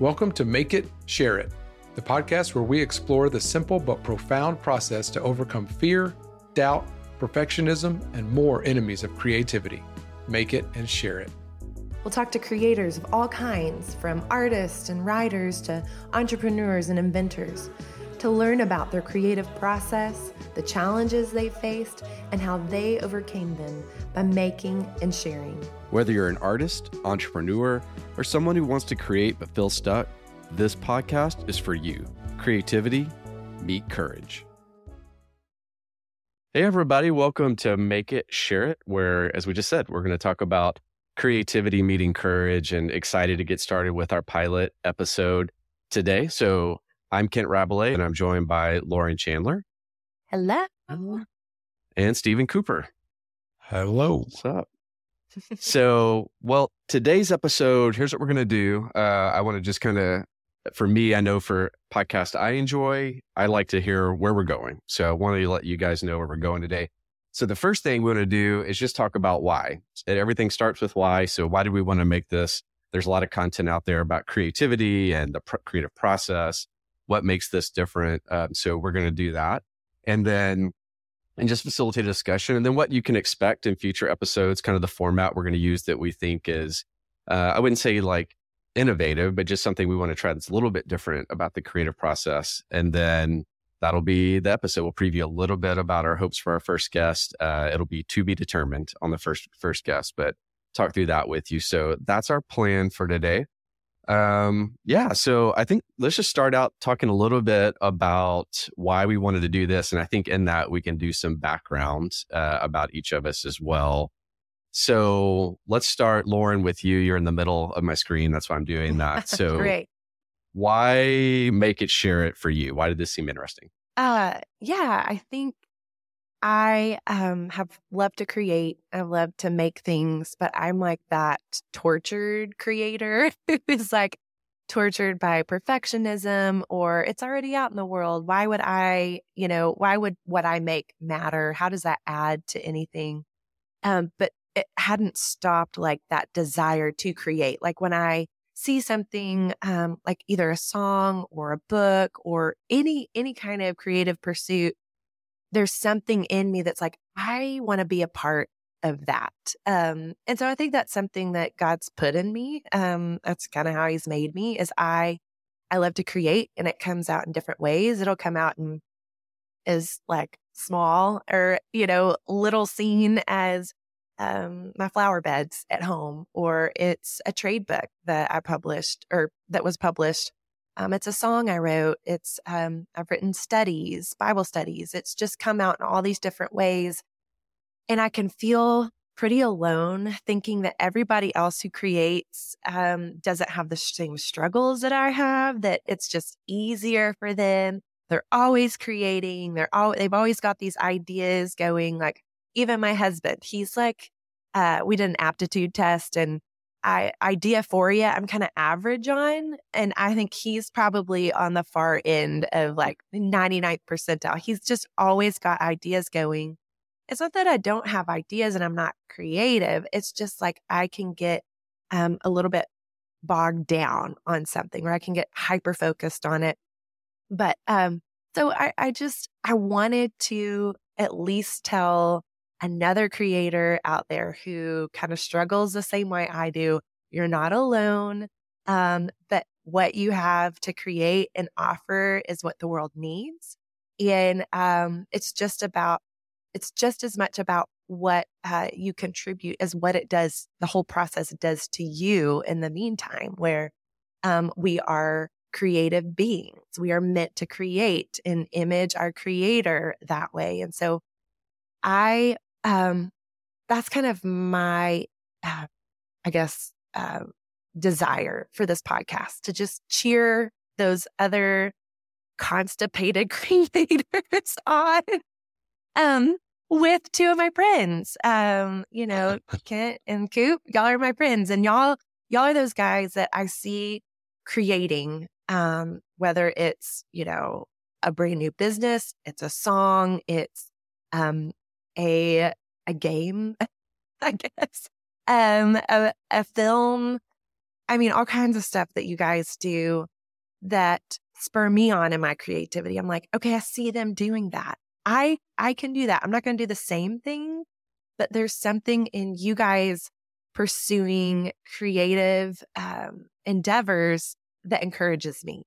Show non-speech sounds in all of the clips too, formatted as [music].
Welcome to Make It, Share It, the podcast where we explore the simple but profound process to overcome fear, doubt, perfectionism, and more enemies of creativity. Make it and share it. We'll talk to creators of all kinds, from artists and writers to entrepreneurs and inventors, to learn about their creative process, the challenges they faced, and how they overcame them by making and sharing. Whether you're an artist, entrepreneur, or someone who wants to create but feels stuck, this podcast is for you. Creativity, meet courage. Hey, everybody, welcome to Make It, Share It, where, as we just said, we're going to talk about creativity meeting courage and excited to get started with our pilot episode today. So, I'm Kent Rabalais and I'm joined by Lauren Chandler. Hello. And Steven Cooper. Hello. What's up? so, well, today's episode, here's what we're going to do. Uh, I want to just kind of, for me, I know for podcast I enjoy, I like to hear where we're going. So I want to let you guys know where we're going today. So the first thing we want to do is just talk about why. And everything starts with why. So why do we want to make this? There's a lot of content out there about creativity and the pr- creative process. What makes this different? Um, so we're going to do that. And then and just facilitate a discussion. And then what you can expect in future episodes, kind of the format we're going to use that we think is, uh, I wouldn't say like innovative, but just something we want to try that's a little bit different about the creative process. And then that'll be the episode. We'll preview a little bit about our hopes for our first guest. Uh, it'll be to be determined on the first first guest, but talk through that with you. So that's our plan for today. Um, yeah, so I think let's just start out talking a little bit about why we wanted to do this. And I think in that we can do some background uh, about each of us as well. So let's start, Lauren, with you. You're in the middle of my screen. That's why I'm doing that. [laughs] So Great. why make it share it for you? Why did this seem interesting? Uh, yeah, I think I um, have loved to create. I love to make things, but I'm like that tortured creator [laughs] who's like tortured by perfectionism or it's already out in the world. Why would I, you know, why would what I make matter? How does that add to anything? Um, but it hadn't stopped like that desire to create. Like when I see something um, like either a song or a book or any any kind of creative pursuit there's something in me that's like, I want to be a part of that. Um, and so I think that's something that God's put in me. Um, that's kind of how he's made me is I, I love to create and it comes out in different ways. It'll come out in as like small or, you know, little scene as, um, my flower beds at home, or it's a trade book that I published or that was published um, it's a song I wrote. It's um, I've written studies, Bible studies. It's just come out in all these different ways, and I can feel pretty alone, thinking that everybody else who creates um, doesn't have the same struggles that I have. That it's just easier for them. They're always creating. They're all they've always got these ideas going. Like even my husband, he's like, uh, we did an aptitude test and I ideaphoria I'm kind of average on. And I think he's probably on the far end of like 99th percentile. He's just always got ideas going. It's not that I don't have ideas and I'm not creative. It's just like I can get um, a little bit bogged down on something or I can get hyper focused on it. But um, so I, I just, I wanted to at least tell another creator out there who kind of struggles the same way I do. You're not alone. Um, but what you have to create and offer is what the world needs. And um, it's just about, it's just as much about what uh, you contribute as what it does, the whole process does to you in the meantime, where um, we are creative beings. We are meant to create and image our creator that way. And so I um, that's kind of my, uh, I guess, uh, desire for this podcast to just cheer those other constipated [laughs] creators on. Um, with two of my friends, um, you know, [laughs] Kent and Coop, y'all are my friends and y'all, y'all are those guys that I see creating, um, whether it's, you know, a brand new business, it's a song, it's, um, a a game, [laughs] I guess, um, a, a film. I mean, all kinds of stuff that you guys do that spur me on in my creativity. I'm like, okay, I see them doing that. I I can do that. I'm not going to do the same thing, but there's something in you guys pursuing creative um, endeavors that encourages me.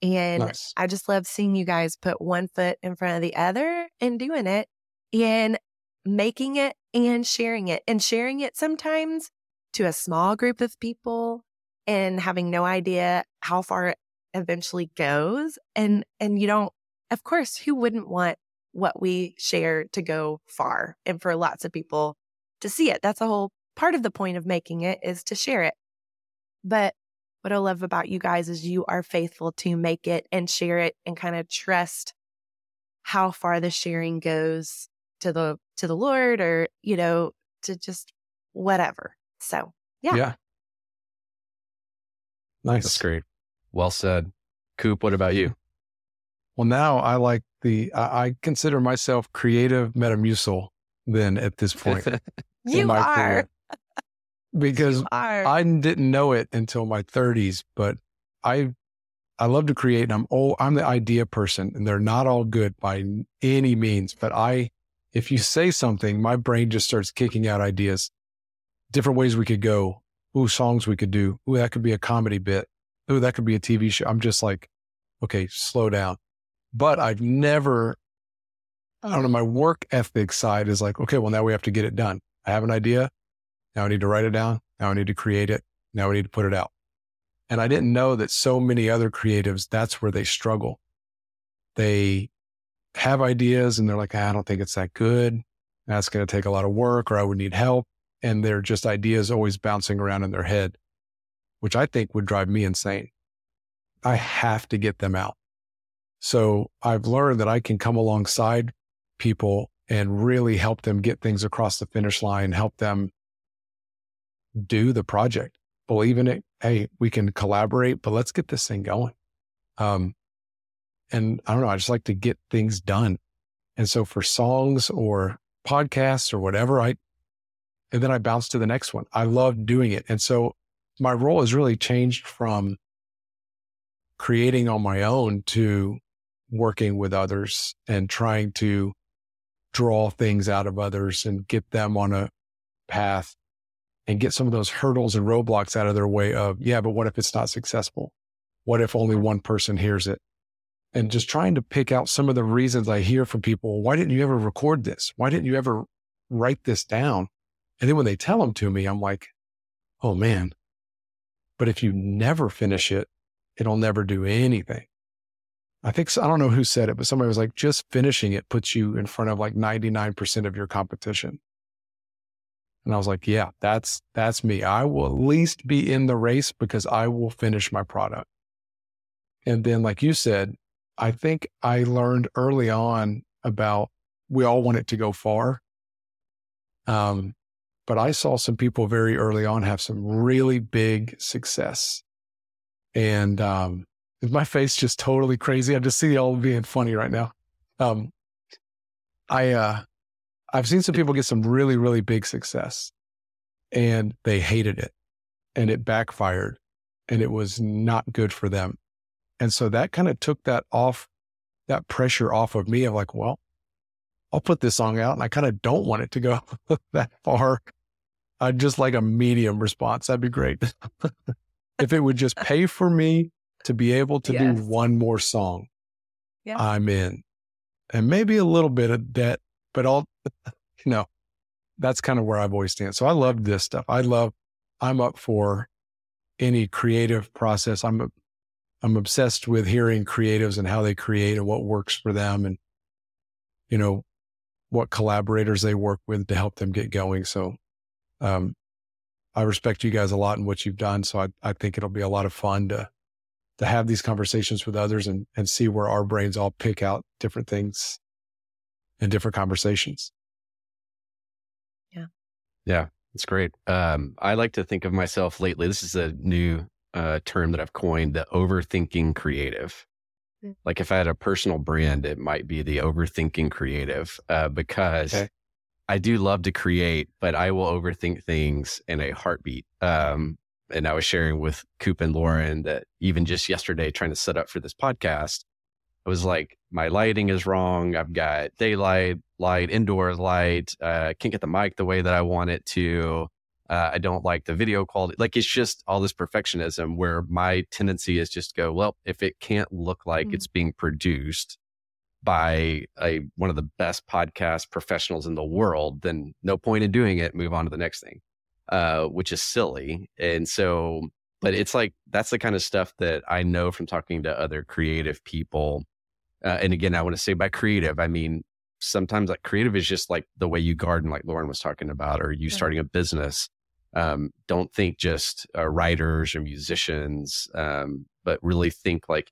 And nice. I just love seeing you guys put one foot in front of the other and doing it and making it and sharing it and sharing it sometimes to a small group of people and having no idea how far it eventually goes. And, and you don't, of course, who wouldn't want what we share to go far and for lots of people to see it? That's a whole part of the point of making it is to share it. But what I love about you guys is you are faithful to make it and share it and kind of trust how far the sharing goes to the to the Lord or, you know, to just whatever. So yeah. Yeah. Nice. That's great. Well said. Coop, what about you? Well, now I like the, I, I consider myself creative metamucil then at this point. [laughs] you are. Career. Because I didn't know it until my 30s, but I I love to create and I'm oh I'm the idea person and they're not all good by any means, but I if you say something, my brain just starts kicking out ideas, different ways we could go, ooh, songs we could do, ooh, that could be a comedy bit, ooh, that could be a TV show. I'm just like, okay, slow down. But I've never, I don't know, my work ethic side is like, okay, well, now we have to get it done. I have an idea. Now I need to write it down. Now I need to create it. Now we need to put it out. And I didn't know that so many other creatives, that's where they struggle. They have ideas and they're like, I don't think it's that good. That's going to take a lot of work or I would need help. And they're just ideas always bouncing around in their head, which I think would drive me insane. I have to get them out. So I've learned that I can come alongside people and really help them get things across the finish line, help them do the project, believe in it. Hey, we can collaborate, but let's get this thing going. Um, and I don't know, I just like to get things done. And so for songs or podcasts or whatever, I, and then I bounce to the next one. I love doing it. And so my role has really changed from creating on my own to working with others and trying to draw things out of others and get them on a path and get some of those hurdles and roadblocks out of their way of, yeah, but what if it's not successful? What if only one person hears it? And just trying to pick out some of the reasons I hear from people. Why didn't you ever record this? Why didn't you ever write this down? And then when they tell them to me, I'm like, oh man. But if you never finish it, it'll never do anything. I think, I don't know who said it, but somebody was like, just finishing it puts you in front of like 99% of your competition. And I was like, yeah, that's, that's me. I will at least be in the race because I will finish my product. And then, like you said, I think I learned early on about we all want it to go far. Um, but I saw some people very early on have some really big success. And um, is my face just totally crazy? I just see y'all being funny right now. Um, I uh, I've seen some people get some really really big success, and they hated it, and it backfired, and it was not good for them. And so that kind of took that off, that pressure off of me of like, well, I'll put this song out and I kind of don't want it to go [laughs] that far. I'd just like a medium response. That'd be great. if it would just pay for me to be able to yes. do one more song, yeah. I'm in. And maybe a little bit of debt, but all, you [laughs] know, that's kind of where I've always stand. So I love this stuff. I love, I'm up for any creative process. I'm a I'm obsessed with hearing creatives and how they create and what works for them and, you know, what collaborators they work with to help them get going. So, um, I respect you guys a lot and what you've done. So I, I think it'll be a lot of fun to, to have these conversations with others and, and see where our brains all pick out different things and different conversations. Yeah. Yeah. It's great. Um, I like to think of myself lately. This is a new uh, term that I've coined, the overthinking creative. Mm. Like if I had a personal brand, it might be the overthinking creative uh, because okay. I do love to create, but I will overthink things in a heartbeat. Um, and I was sharing with Coop and Lauren that even just yesterday, trying to set up for this podcast, I was like, my lighting is wrong. I've got daylight, light, indoor light. Uh, can't get the mic the way that I want it to. Uh, I don't like the video quality. Like it's just all this perfectionism where my tendency is just to go, well, if it can't look like mm-hmm. it's being produced by a one of the best podcast professionals in the world, then no point in doing it. Move on to the next thing, uh, which is silly. And so, but it's like that's the kind of stuff that I know from talking to other creative people. Uh, and again, I want to say by creative, I mean sometimes like creative is just like the way you garden, like Lauren was talking about, or you starting a business um, don't think just uh, writers or musicians, um, but really think like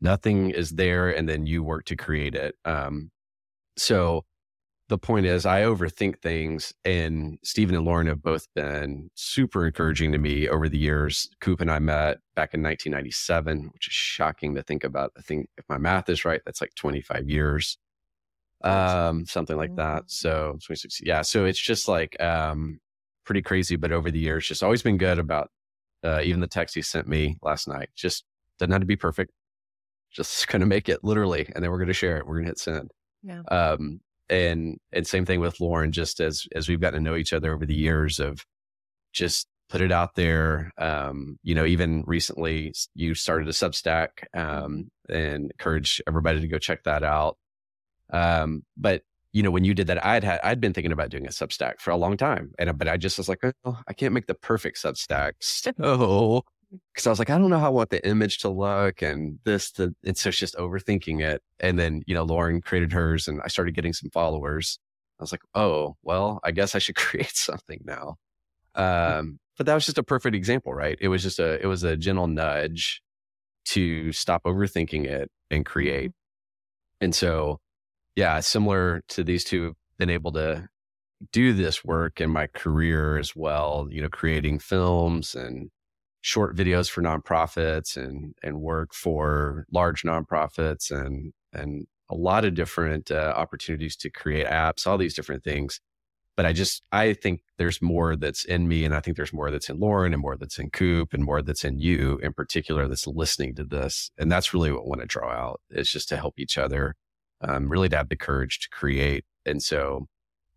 nothing is there and then you work to create it. Um, so the point is, I overthink things, and Steven and Lauren have both been super encouraging to me over the years. Coop and I met back in 1997, which is shocking to think about. I think if my math is right, that's like 25 years, um, something like that. So 26, yeah. So it's just like, um, pretty crazy, but over the years, just always been good about uh, even the text he sent me last night. Just doesn't have to be perfect. Just [laughs] going to make it literally, and then we're going to share it. We're going to hit send. Yeah. Um, and and same thing with Lauren. Just as as we've gotten to know each other over the years of just put it out there. Um, you know, even recently you started a Substack um, and encourage everybody to go check that out. Um, but you know, when you did that, I'd had, I'd been thinking about doing a Substack for a long time. And, but I just was like, oh, I can't make the perfect Substack. So, [laughs] cause I was like, I don't know how I want the image to look and this, the, and so it's just overthinking it. And then, you know, Lauren created hers and I started getting some followers. I was like, oh, well, I guess I should [laughs] create something now. Um, but that was just a perfect example, right? It was just a, it was a gentle nudge to stop overthinking it and create. And so, yeah, similar to these two, been able to do this work in my career as well, you know, creating films and short videos for nonprofits and, and work for large nonprofits and, and a lot of different uh, opportunities to create apps, all these different things. But I just, I think there's more that's in me. And I think there's more that's in Lauren and more that's in Coop and more that's in you in particular that's listening to this. And that's really what I want to draw out is just to help each other um, really to have the courage to create. And so,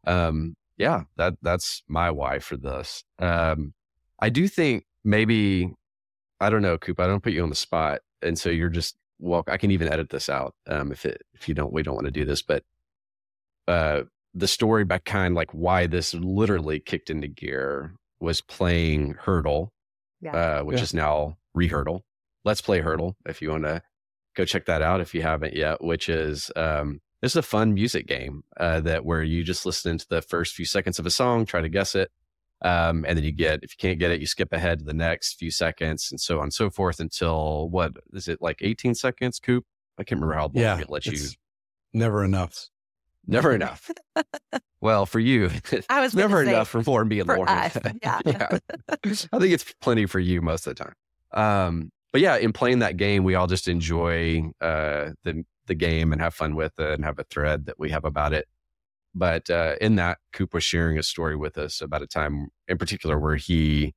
um, yeah, that that's my why for this. Um, I do think maybe I don't know, Coop. I don't put you on the spot, and so you're just well. I can even edit this out um, if it if you don't. We don't want to do this, but uh, the story back kind like why this literally kicked into gear was playing Heardle, yeah. uh, which yeah. is now rehurdle. Let's play Heardle if you want to go check that out if you haven't yet, which is um, this is a fun music game uh, that where you just listen to the first few seconds of a song, try to guess it, um, and then you get if you can't get it, you skip ahead to the next few seconds, and so on and so forth until what is it like 18 seconds? Coop, I can't remember how long yeah, it lets you. Never enough. Never enough. [laughs] well, for you, I was [laughs] never enough for Lauren being Lauren. yeah. [laughs] yeah. I think it's plenty for you most of the time. Um, but yeah, in playing that game, we all just enjoy uh, the the game and have fun with it and have a thread that we have about it. But uh, in that, Coop was sharing a story with us about a time in particular where he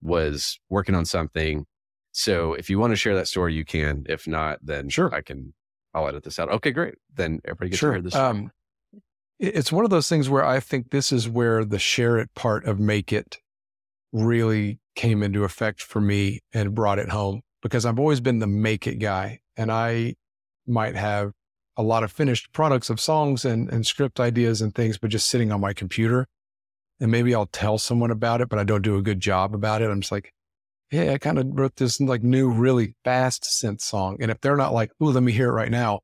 was working on something. So if you want to share that story, you can. If not, then sure, I can. I'll edit this out. Okay, great. Then everybody gets sure. to hear this. Um, it's one of those things where I think this is where the share it part of make it really came into effect for me and brought it home because I've always been the make it guy. And I might have a lot of finished products of songs and, and script ideas and things, but just sitting on my computer. And maybe I'll tell someone about it, but I don't do a good job about it. I'm just like, hey, I kind of wrote this like new, really fast synth song. And if they're not like, ooh, let me hear it right now,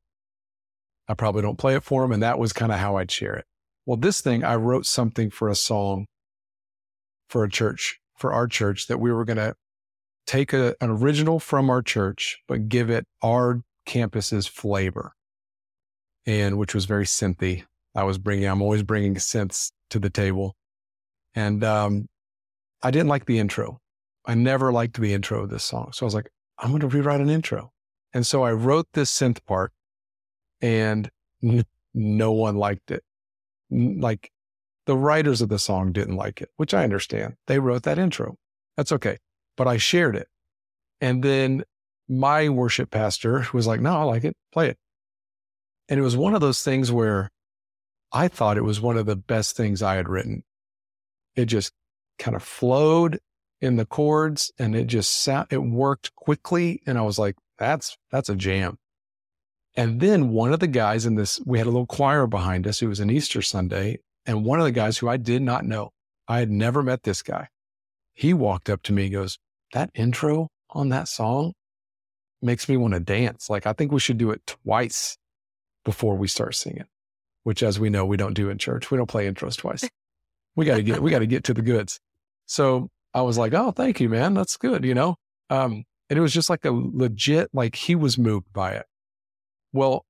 I probably don't play it for them. And that was kind of how I'd share it. Well, this thing, I wrote something for a song for a church, for our church that we were going to take a, an original from our church, but give it our campus's flavor. And which was very synthy. I was bringing, I'm always bringing synths to the table. And, um, I didn't like the intro. I never liked the intro of this song. So I was like, I'm going to rewrite an intro. And so I wrote this synth part and no one liked it. Like the writers of the song didn't like it, which I understand. They wrote that intro. That's okay. But I shared it. And then my worship pastor was like, no, I like it. Play it. And it was one of those things where I thought it was one of the best things I had written. It just kind of flowed in the chords and it just sat, it worked quickly. And I was like, that's, that's a jam. And then one of the guys in this, we had a little choir behind us. It was an Easter Sunday. And one of the guys who I did not know, I had never met this guy. He walked up to me and goes, that intro on that song makes me want to dance. Like, I think we should do it twice before we start singing, which as we know, we don't do in church. We don't play intros twice. We got to get, we got to get to the goods. So I was like, oh, thank you, man. That's good. You know? Um, and it was just like a legit, like he was moved by it. Well,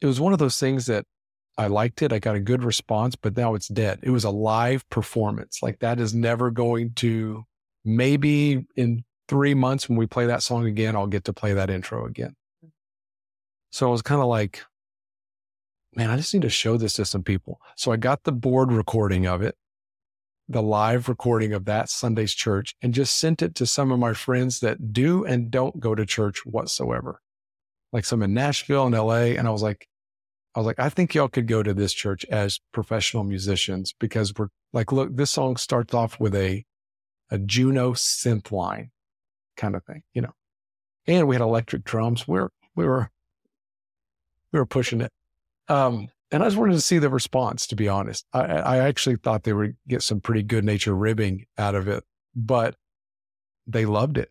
it was one of those things that I liked it. I got a good response, but now it's dead. It was a live performance. Like that is never going to, maybe in three months when we play that song again, I'll get to play that intro again. So I was kind of like, man, I just need to show this to some people. So I got the board recording of it, the live recording of that Sunday's church, and just sent it to some of my friends that do and don't go to church whatsoever, like some in Nashville and LA. And I was like, I was like, I think y'all could go to this church as professional musicians because we're like, look, this song starts off with a, a Juno synth line kind of thing, you know. And we had electric drums. We were we were we were pushing it. Um, and I just wanted to see the response, to be honest. I, I actually thought they would get some pretty good nature ribbing out of it, but they loved it.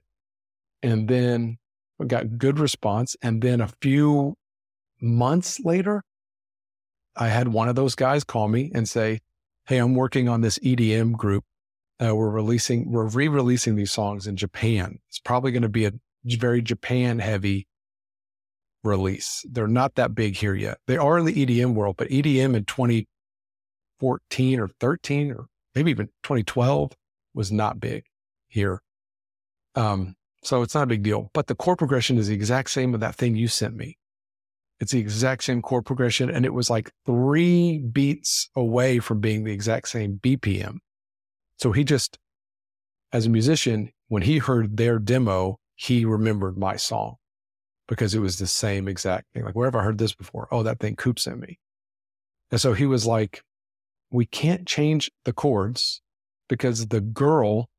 And then we got good response. And then a few months later, I had one of those guys call me and say, Hey, I'm working on this EDM group uh, we're releasing, we're re-releasing these songs in Japan. It's probably going to be a very Japan heavy release. They're not that big here yet. They are in the EDM world, but EDM in 2014 or 13 or maybe even 2012 was not big here. Um, so it's not a big deal, but the chord progression is the exact same of that thing you sent me. It's the exact same chord progression. And it was like three beats away from being the exact same BPM. So he just, as a musician, when he heard their demo, he remembered my song because it was the same exact thing. Like, where have I heard this before? Oh, that thing Coop sent me. And so he was like, we can't change the chords because the girl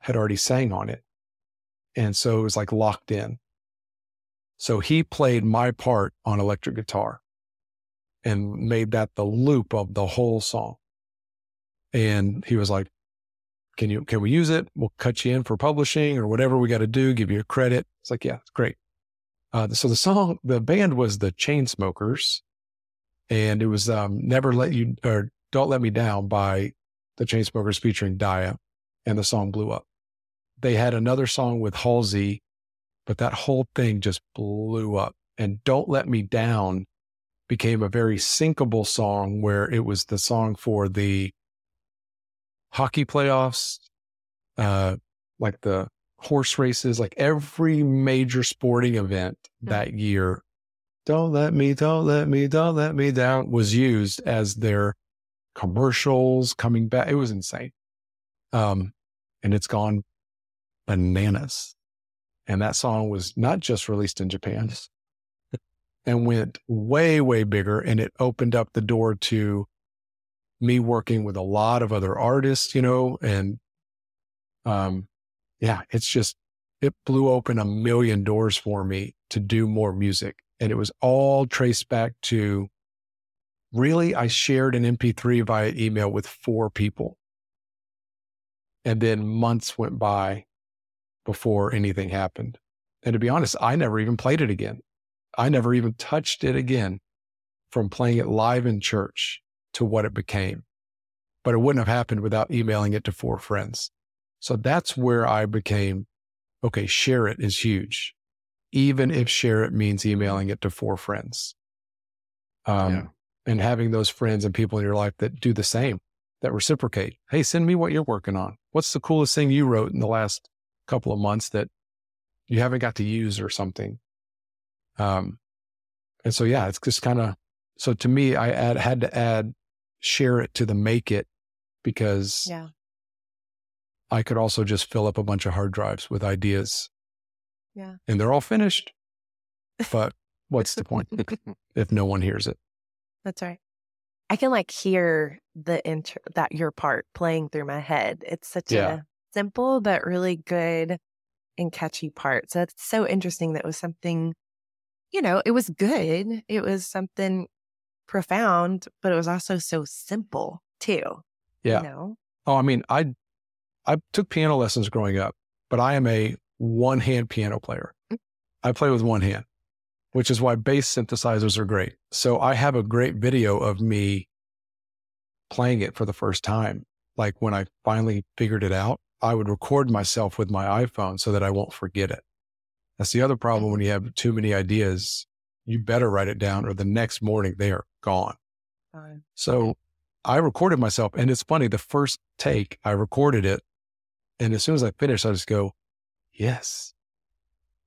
had already sang on it. And so it was like locked in. So he played my part on electric guitar and made that the loop of the whole song. And he was like, can you, can we use it? We'll cut you in for publishing or whatever we got to do, give you a credit. It's like, yeah, it's great. Uh, so the song, the band was the Chainsmokers and it was, um, never let you or don't let me down by the Chainsmokers featuring Daya and the song blew up. They had another song with Halsey, but that whole thing just blew up and don't let me down became a very sinkable song where it was the song for the hockey playoffs, uh, like the horse races, like every major sporting event mm-hmm. that year. Don't let me, don't let me, don't let me down was used as their commercials coming back. It was insane. Um, and it's gone bananas. And that song was not just released in Japan [laughs] and went way, way bigger. And it opened up the door to me working with a lot of other artists, you know, and um, yeah, it's just, it blew open a million doors for me to do more music. And it was all traced back to really, I shared an MP3 via email with four people. And then months went by before anything happened. And to be honest, I never even played it again. I never even touched it again from playing it live in church to what it became. But it wouldn't have happened without emailing it to four friends. So that's where I became okay, share it is huge, even if share it means emailing it to four friends. Um, yeah. And having those friends and people in your life that do the same, that reciprocate. Hey, send me what you're working on. What's the coolest thing you wrote in the last couple of months that you haven't got to use or something? Um, and so, yeah, it's just kind of, so to me, I add, had to add share it to the make it because yeah. I could also just fill up a bunch of hard drives with ideas. Yeah. And they're all finished. [laughs] But what's the point [laughs] if no one hears it? That's right. I can like hear the intro that your part playing through my head. It's such Yeah. a simple but really good and catchy part. So it's so interesting that it was something, you know, it was good. It was something profound, but it was also so simple too. Yeah. You know? Oh, I mean, I I took piano lessons growing up, but I am a one hand piano player. Mm. I play with one hand, which is why bass synthesizers are great. So I have a great video of me playing it for the first time. Like when I finally figured it out, I would record myself with my iPhone so that I won't forget it. That's the other problem when mm-hmm. you have too many ideas. You better write it down or the next morning they are gone. Fine. So I recorded myself. And it's funny, the first take, I recorded it. And as soon as I finished, I just go, yes.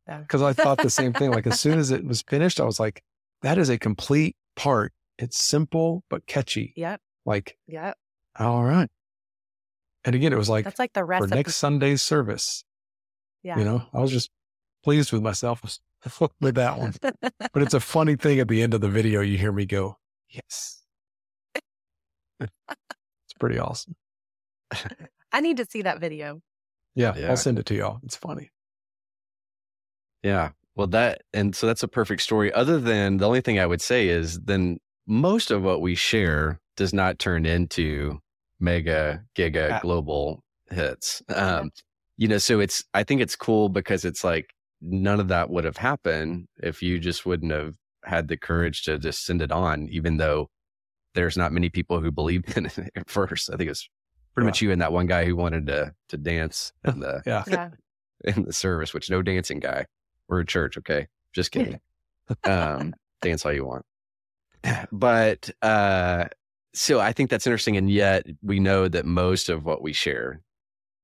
Because I thought the same thing. Like as soon as [laughs] it was finished, I was like, that is a complete part. It's simple, but catchy. Yep. Like, Yep. all right. And again, it was like That's like the rest for next Sunday's service. yeah. You know, I was just pleased with myself [laughs] with that one. [laughs] But it's a funny thing at the end of the video, you hear me go, yes. it's pretty awesome. [laughs] I need to see that video. Yeah, Yeah. I'll send it to y'all. It's funny. Yeah. Well, that, and so that's a perfect story. Other than the only thing I would say is then most of what we share does not turn into mega, giga, Ah. global hits. Um, you know, so it's, I think it's cool because it's like none of that would have happened if you just wouldn't have had the courage to just send it on, even though there's not many people who believed [laughs] in it at first. I think it's pretty Yeah. much you and that one guy who wanted to, to dance in the, Yeah. Yeah. [laughs] in the service, which no dancing guy. We're a church, okay? Just kidding. um, dance all you want. [clears throat] But uh, so I think that's interesting. And yet we know that most of what we share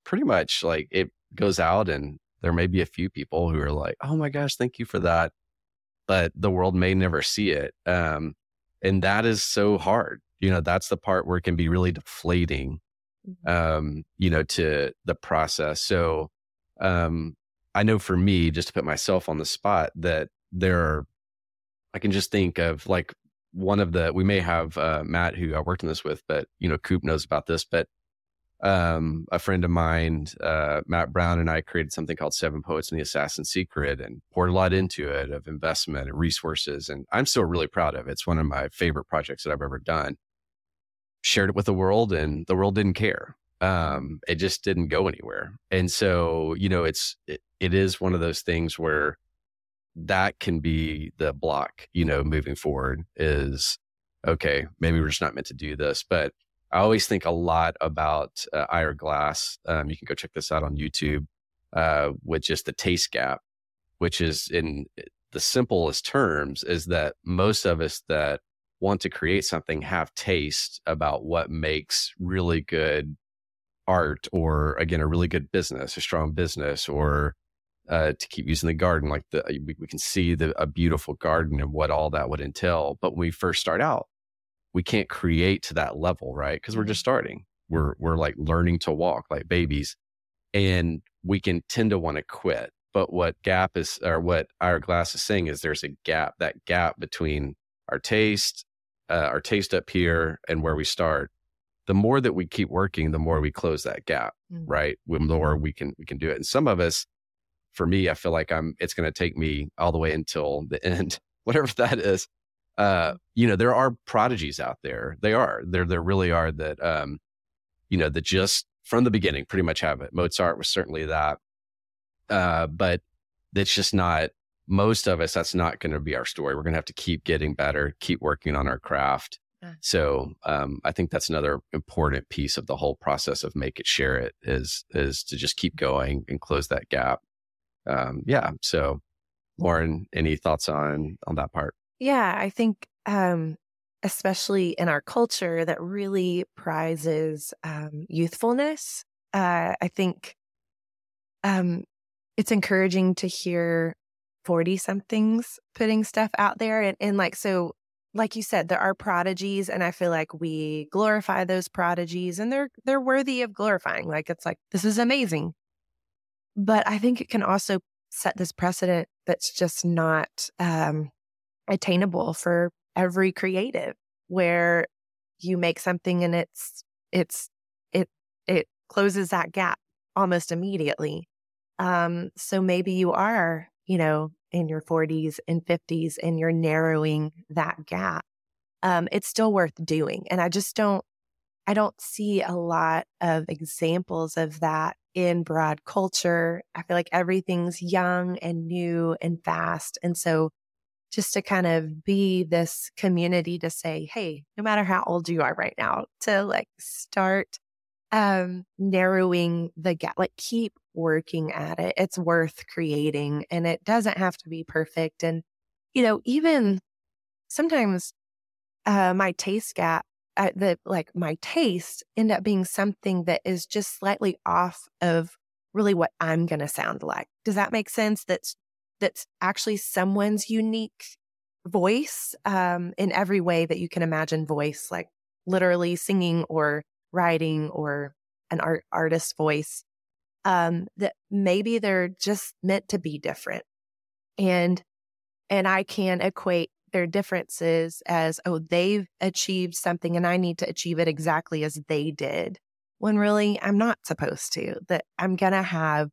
pretty much like it goes out and there may be a few people who are like, oh my gosh, thank you for that. But the world may never see it. Um, and that is so hard. You know, that's the part where it can be really deflating Mhm. um, you know, to the process. So, um, I know for me, just to put myself on the spot, that there are, I can just think of like one of the, we may have, uh, Matt, who I worked on this with, but, you know, Coop knows about this, but, um, a friend of mine, uh, Matt Brown and I created something called Seven Poets and the Assassin's Secret and poured a lot into it of investment and resources. And I'm still really proud of it. It's one of my favorite projects that I've ever done shared it with the world and the world didn't care. Um, it just didn't go anywhere. And so, you know, it's, it, it is one of those things where that can be the block, you know, moving forward is, okay, maybe we're just not meant to do this. But I always think a lot about uh, Ira Glass. Um, you can go check this out on YouTube, uh, with just the taste gap, which is in the simplest terms is that most of us that want to create something have taste about what makes really good art or again a really good business a strong business or uh, to keep using the garden like the we, we can see the a beautiful garden and what all that would entail but when we first start out we can't create to that level right? Because we're just starting. We're we're like learning to walk like babies and we can tend to want to quit. But what gap is or what Ira Glass is saying is there's a gap that gap between our taste uh, our taste up here and where we start. The more that we keep working the more we close that gap Mhm. right? The more we can we can do it. And some of us for me i feel like i'm it's going to take me all the way until the [laughs] end whatever that is uh you know there are prodigies out there they are there there really are that um you know that just from the beginning pretty much have it mozart was certainly that uh but that's just not most of us that's not going to be our story we're going to have to keep getting better keep working on our craft Yeah. so um, I think that's another important piece of the whole process of make it share it is is to just keep going and close that gap. Um, yeah. So, Lauren, any thoughts on on that part? Yeah, I think um especially in our culture that really prizes um youthfulness. Uh I think um it's encouraging to hear 40 somethings putting stuff out there and, and like so like you said, there are prodigies, and I feel like we glorify those prodigies, and they're they're worthy of glorifying. Like it's like this is amazing, but I think it can also set this precedent that's just not um, attainable for every creative, where you make something and it's it's it it closes that gap almost immediately. Um, so maybe you are, you know, in your 40s and 50s and you're narrowing that gap, um, it's still worth doing. And I just don't, I don't see a lot of examples of that in broad culture. I feel like everything's young and new and fast. And so just to kind of be this community to say, hey, no matter how old you are right now, to like start um narrowing the gap, like keep working at it. It's worth creating and it doesn't have to be perfect. And, you know, even sometimes uh, my taste gap, uh, the like my taste end up being something that is just slightly off of really what I'm going to sound like. Does that make sense? That's that's actually someone's unique voice um, in every way that you can imagine voice, like literally singing or writing or an art artist voice um, that maybe they're just meant to be different. And, and I can equate their differences as, oh, they've achieved something and I need to achieve it exactly as they did. When really I'm not supposed to, that I'm going to have,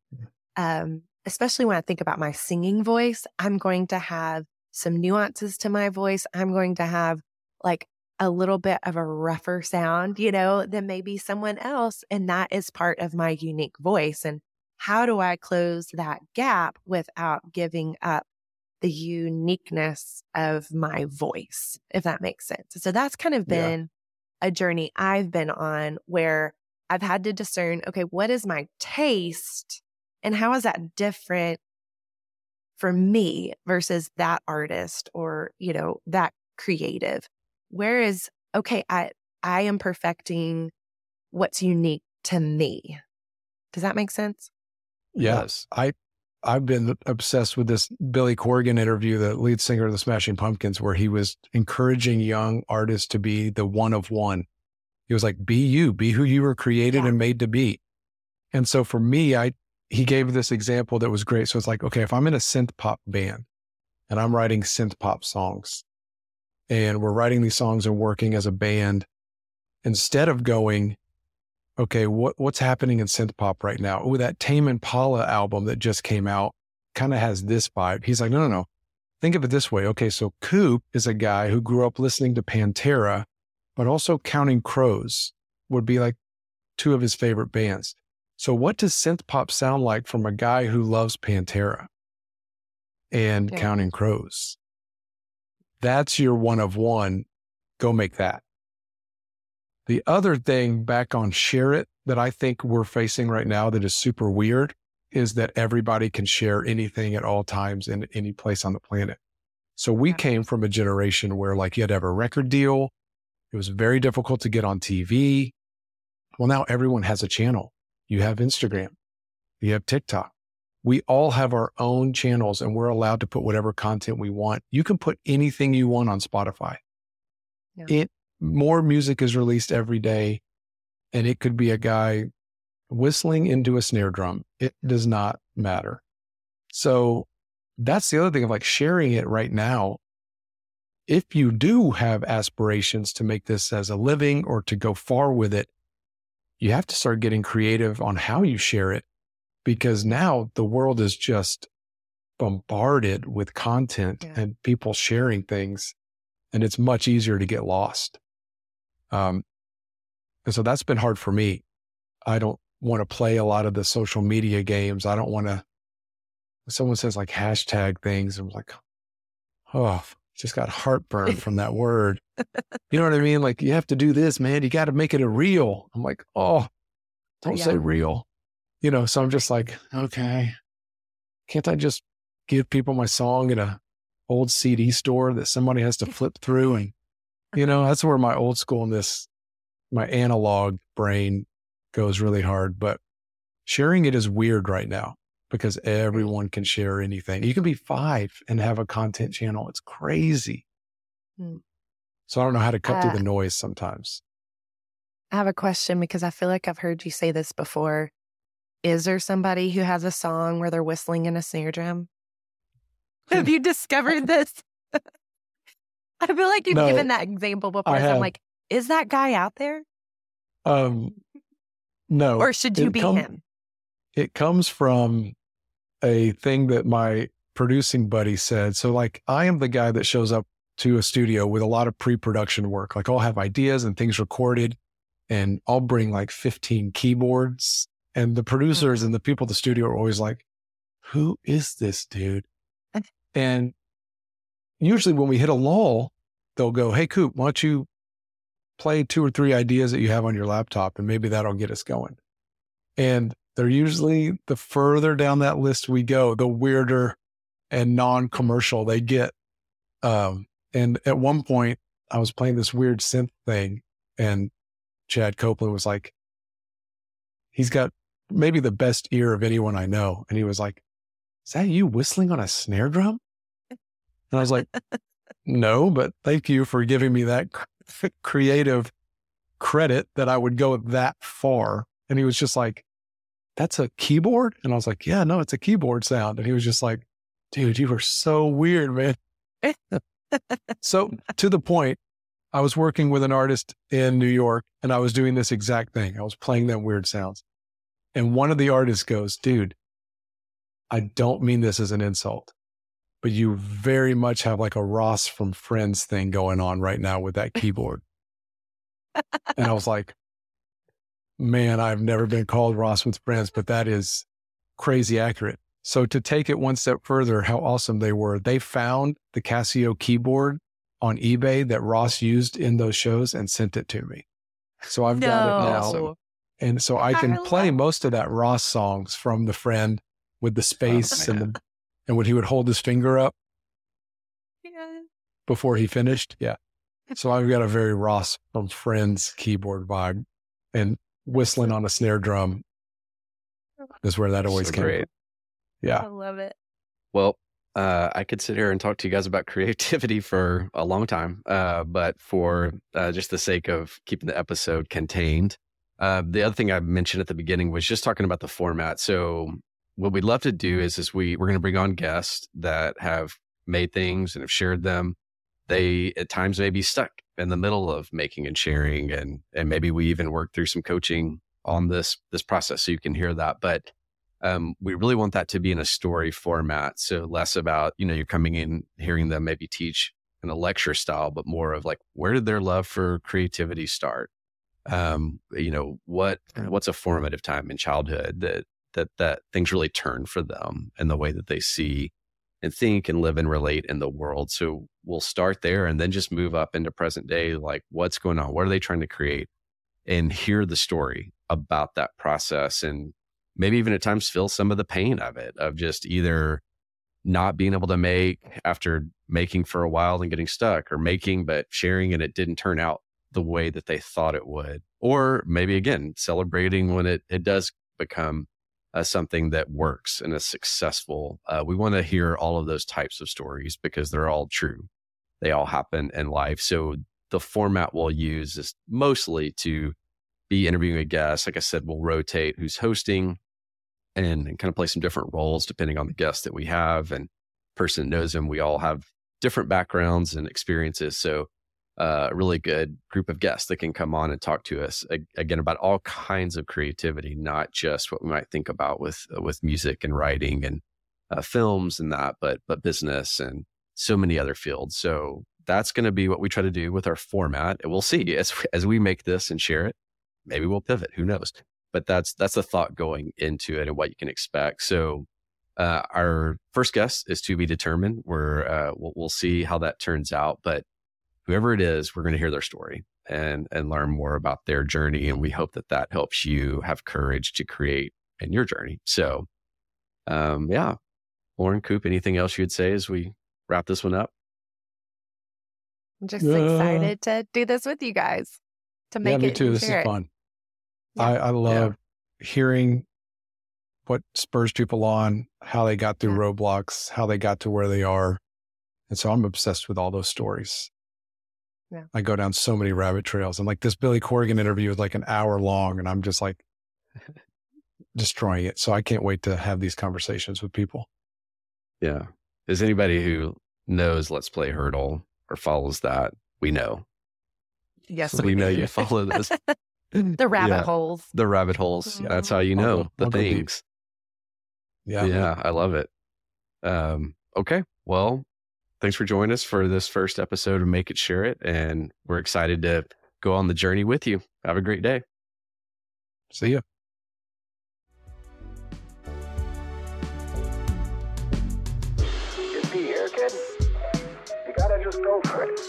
um, especially when I think about my singing voice, I'm going to have some nuances to my voice. I'm going to have like a little bit of a rougher sound, you know, than maybe someone else. And that is part of my unique voice. And how do I close that gap without giving up the uniqueness of my voice, if that makes sense? So that's kind of been yeah. a journey I've been on where I've had to discern, okay, what is my taste and how is that different for me versus that artist or, you know, that creative? where is okay i i am perfecting what's unique to me. Does that make sense? Yes. I i've been obsessed with this billy corgan interview the lead singer of the smashing pumpkins where he was encouraging young artists to be the one of one. He was like be you. Be who you were created yeah. and made to be. And so for me i he gave this example that was great so it's like okay if i'm in a synth pop band and i'm writing synth pop songs and we're writing these songs and working as a band instead of going, okay, what, what's happening in synth pop right now? Oh, that Tame Impala album that just came out kind of has this vibe. He's like, no, no, no. Think of it this way. Okay, so Coop is a guy who grew up listening to Pantera, but also Counting Crows would be like two of his favorite bands. So, what does synth pop sound like from a guy who loves Pantera and. Counting Crows? That's your one of one. Go make that. The other thing back on share it that I think we're facing right now that is super weird is that everybody can share anything at all times in any place on the planet. So we came from a generation where like you had to have a record deal. It was very difficult to get on TV. Well, now everyone has a channel. You have Instagram, you have TikTok, we all have our own channels and we're allowed to put whatever content we want. You can put anything you want on Spotify. Yeah. It more music is released every day and it could be a guy whistling into a snare drum. It does not matter. So that's the other thing of like sharing it right now. If you do have aspirations to make this as a living or to go far with it, you have to start getting creative on how you share it because now the world is just bombarded with content yeah. and people sharing things and it's much easier to get lost. Um, and so that's been hard for me. I don't want to play a lot of the social media games. I don't want to, someone says like hashtag things. I'm like, oh, just got heartburn from that word. [laughs] You know what I mean? Like you have to do this, man. You got to make it a reel. I'm like, oh, don't yeah. say reel you know, so I'm just like, okay, can't I just give people my song in a old CD store that somebody has to [laughs] flip through? And, you know, that's where my old schoolness, my analog brain goes really hard. But sharing it is weird right now because everyone can share anything. You can be five and have a content channel. It's crazy. Hmm. So I don't know how to cut Uh, through the noise sometimes. I have a question because I feel like I've heard you say this before. Is there somebody who has a song where they're whistling in a snare drum? Have you discovered this? [laughs] I feel like you've No, given that example before. I So I'm like, is that guy out there? Um, no, Or should you it be come- him? it comes from a thing that my producing buddy said. So, like, I am the guy that shows up to a studio with a lot of pre production work. Like, I'll have ideas and things recorded, and I'll bring like 15 keyboards. And the mm-hmm. producers and the people at the studio are always like, Who is this dude? And usually, when we hit a lull, they'll go, Hey, Coop, why don't you play two or three ideas that you have on your laptop? And maybe that'll get us going. And they're usually the further down that list we go, the weirder and non commercial they get. Um, and at one point, I was playing this weird synth thing, and Chad Copeland was like, he's got maybe the best ear of anyone I know. And he was like, Is that you whistling on a snare drum? And I was like, No, but thank you for giving me that [laughs] creative credit that I would go that far. And he was just like, That's a keyboard? And I was like, Yeah, no, it's a keyboard sound. And he was just like, Dude, you were so weird, man. so to the point, I was working with an artist in New York and I was doing this exact thing. I was playing them weird sounds. And one of the artists goes, Dude, I don't mean this as an insult, but you very much have like a Ross from Friends thing going on right now with that keyboard. and I was like, Man, I've never been called Ross with Friends, but that is crazy accurate. So to take it one step further, how awesome they were. They found the Casio keyboard on eBay that Ross used in those shows and sent it to me. So I've got it now. No. And so I can play most of that Ross songs from the friend with the space and the, and when he would hold his finger up Yeah. before he finished. Yeah. [laughs] So I've got a very Ross from Friends keyboard vibe and whistling on a snare drum is where that always So came great. Yeah. I love it. Well, uh, I could sit here and talk to you guys about creativity [laughs] for a long time, uh, but for uh, just the sake of keeping the episode contained, uh, the other thing I mentioned at the beginning was just talking about the format. So, what we'd love to do is, is we we're going to bring on guests that have made things and have shared them. They at times may be stuck in the middle of making and sharing, and and maybe we even work through some coaching on this this process, so you can hear that, but um, we really want that to be in a story format. So less about, you know, you're coming in, hearing them maybe teach in a lecture style, but more of like, where did their love for creativity start? Um, you know, what, what's a formative time in childhood that, that, that things really turn for them and the way that they see and think and live and relate in the world. So we'll start there and then just move up into present day. Like what's going on? What are they trying to create? And hear the story about that process and maybe even at times feel some of the pain of it, of just either not being able to make after making for a while and getting stuck or making, but sharing and it didn't turn out the way that they thought it would. Or maybe again, celebrating when it, it does become uh, something that works and is successful. Uh, we want to hear all of those types of stories because they're all true. They all happen in life. So the format we'll use is mostly to be interviewing a guest. Like I said, we'll rotate who's hosting and, and kind of play some different roles depending on the guest that we have and person knows them. We all have different backgrounds and experiences. So a really good group of guests that can come on and talk to us again about all kinds of creativity, not just what we might think about with with music and writing and uh, films and that, but but business and so many other fields. So that's going to be what we try to do with our format. And we'll see as as we make this and share it. Maybe we'll pivot. Who knows? But that's that's the thought going into it and what you can expect. So uh, our first guest is to be determined. We're uh, we'll, we'll see how that turns out, but whoever it is, we're going to hear their story and and learn more about their journey. And we hope that that helps you have courage to create in your journey. So, um, yeah, Lauren Coop, anything else you'd say as we wrap this one up? I'm just Yeah. excited to do this with you guys to make yeah, me it too. This is it. fun. Yeah. I, I love hearing what spurs people on, how they got through Yeah. roadblocks, how they got to where they are. And so I'm obsessed with all those stories. Yeah. I go down so many rabbit trails. And like this Billy Corgan interview is like an hour long, and I'm just like [laughs] destroying it. So I can't wait to have these conversations with people. Yeah. Is anybody who knows Let's Play Heardle or follows that, we know. Yes, we, know you follow this. [laughs] the rabbit Yeah. holes. The rabbit holes. Yeah. That's how you I'll know the I'll things. Yeah. Yeah, I love it. Um, okay. Well, thanks for joining us for this first episode of Make It Share It. And we're excited to go on the journey with you. Have a great day. See ya. Just be here, kid. You gotta just go for it.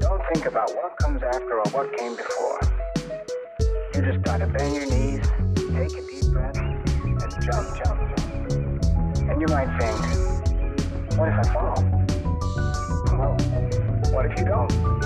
Don't think about what comes after or what came before. You just gotta bend your knees, take a deep breath, and jump, jump, jump. And you might think, what if I fall? What if you don't?